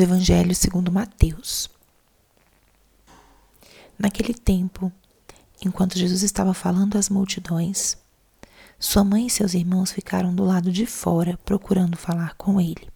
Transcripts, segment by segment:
do Evangelho segundo Mateus. Naquele tempo, enquanto Jesus estava falando às multidões, sua mãe e seus irmãos ficaram do lado de fora procurando falar com ele.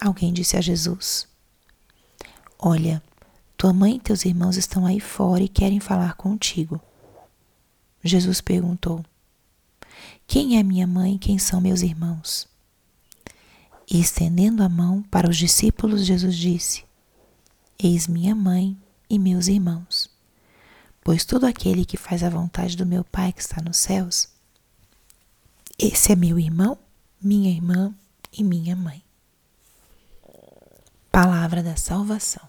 Alguém disse a Jesus: Olha, tua mãe e teus irmãos estão aí fora e querem falar contigo. Jesus perguntou: Quem é minha mãe e quem são meus irmãos? E estendendo a mão para os discípulos, Jesus disse: Eis minha mãe e meus irmãos. Pois todo aquele que faz a vontade do meu Pai que está nos céus, esse é meu irmão, minha irmã e minha mãe. Palavra da salvação.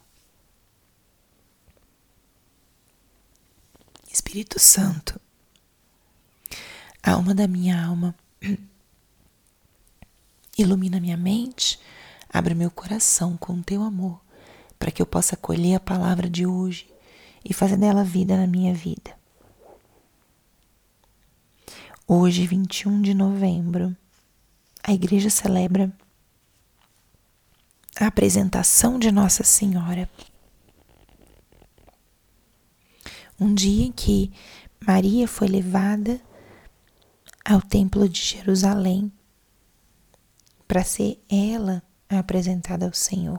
Espírito Santo, alma da minha alma, ilumina minha mente, abre meu coração com teu amor, para que eu possa acolher a palavra de hoje e fazer dela vida na minha vida. Hoje, 21 de novembro, a igreja celebra a apresentação de Nossa Senhora. Um dia em que Maria foi levada ao Templo de Jerusalém para ser ela apresentada ao Senhor.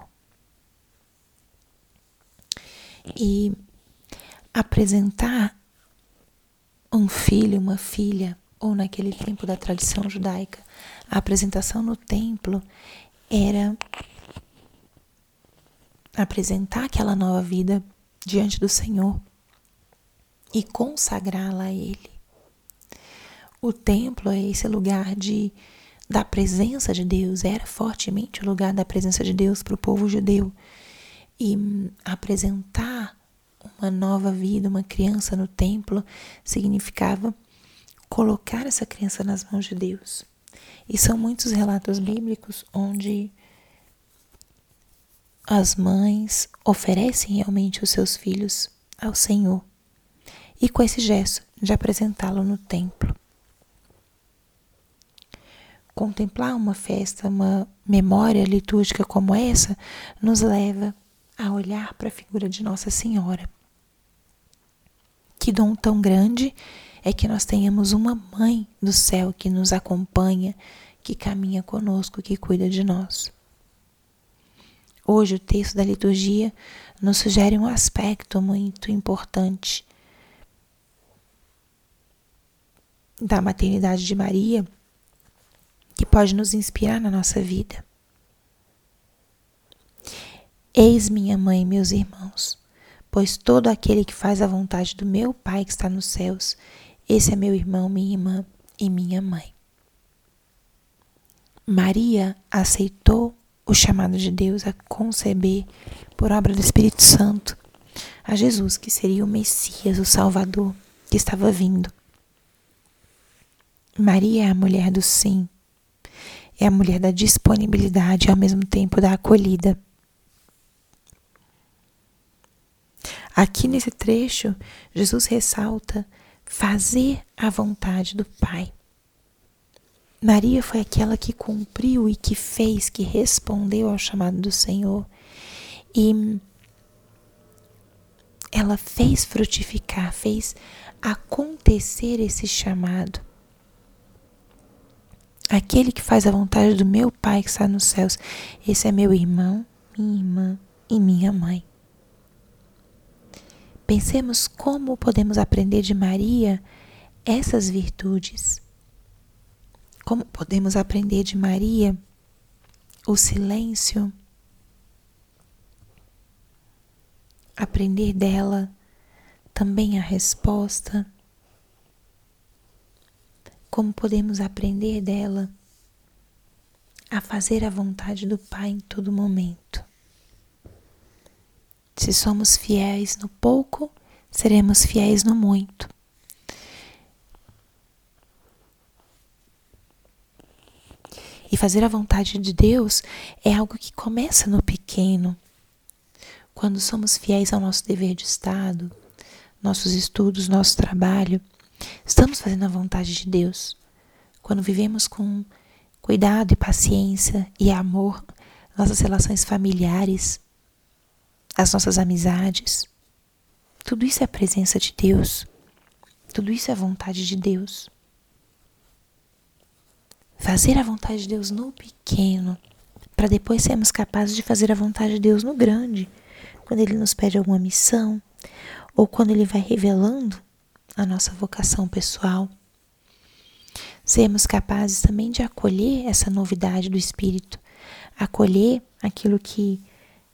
E apresentar um filho, uma filha, ou naquele tempo da tradição judaica, a apresentação no templo era apresentar aquela nova vida diante do Senhor e consagrá-la a Ele. O templo é esse lugar de da presença de Deus, era fortemente o lugar da presença de Deus para o povo judeu. E apresentar uma nova vida, uma criança no templo, significava colocar essa criança nas mãos de Deus. E são muitos relatos bíblicos onde as mães oferecem realmente os seus filhos ao Senhor e com esse gesto de apresentá-lo no templo. Contemplar uma festa, uma memória litúrgica como essa, nos leva a olhar para a figura de Nossa Senhora. Que dom tão grande é que nós tenhamos uma mãe do céu que nos acompanha, que caminha conosco, que cuida de nós. Hoje o texto da liturgia nos sugere um aspecto muito importante da maternidade de Maria que pode nos inspirar na nossa vida. Eis minha mãe e meus irmãos, pois todo aquele que faz a vontade do meu Pai que está nos céus, esse é meu irmão, minha irmã e minha mãe. Maria aceitou o chamado de Deus a conceber, por obra do Espírito Santo, a Jesus, que seria o Messias, o Salvador, que estava vindo. Maria é a mulher do sim, é a mulher da disponibilidade e ao mesmo tempo da acolhida. Aqui nesse trecho, Jesus ressalta fazer a vontade do Pai. Maria foi aquela que cumpriu e que fez, que respondeu ao chamado do Senhor. E ela fez frutificar, fez acontecer esse chamado. Aquele que faz a vontade do meu Pai que está nos céus, esse é meu irmão, minha irmã e minha mãe. Pensemos como podemos aprender de Maria essas virtudes. Como podemos aprender de Maria o silêncio, aprender dela também a resposta. Como podemos aprender dela a fazer a vontade do Pai em todo momento. Se somos fiéis no pouco, seremos fiéis no muito. E fazer a vontade de Deus é algo que começa no pequeno. Quando somos fiéis ao nosso dever de Estado, nossos estudos, nosso trabalho, estamos fazendo a vontade de Deus. Quando vivemos com cuidado e paciência e amor, nossas relações familiares, as nossas amizades. Tudo isso é a presença de Deus. Tudo isso é a vontade de Deus. Fazer a vontade de Deus no pequeno, para depois sermos capazes de fazer a vontade de Deus no grande, quando Ele nos pede alguma missão, ou quando Ele vai revelando a nossa vocação pessoal. Sermos capazes também de acolher essa novidade do Espírito, acolher aquilo que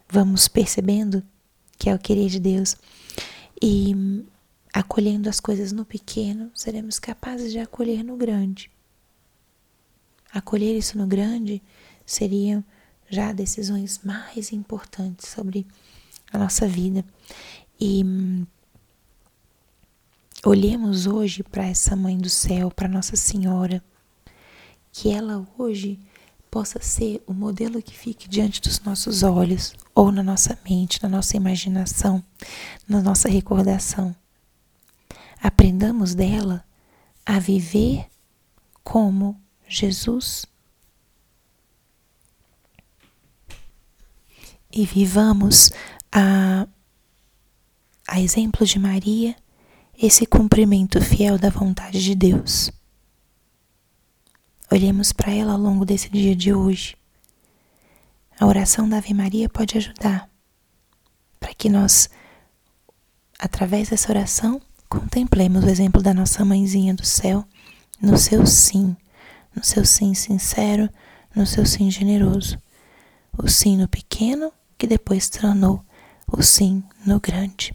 vamos percebendo que é o querer de Deus e acolhendo as coisas no pequeno, seremos capazes de acolher no grande. Acolher isso no grande seriam já decisões mais importantes sobre a nossa vida. E hum, olhemos hoje para essa Mãe do Céu, para Nossa Senhora, que ela hoje possa ser o modelo que fique diante dos nossos olhos, ou na nossa mente, na nossa imaginação, na nossa recordação. Aprendamos dela a viver como Jesus. E vivamos a, a exemplo de Maria esse cumprimento fiel da vontade de Deus. Olhemos para ela ao longo desse dia de hoje. A oração da Ave Maria pode ajudar para que nós, através dessa oração, contemplemos o exemplo da nossa mãezinha do céu no seu sim, no seu sim sincero, no seu sim generoso. O sim no pequeno, que depois tornou o sim no grande.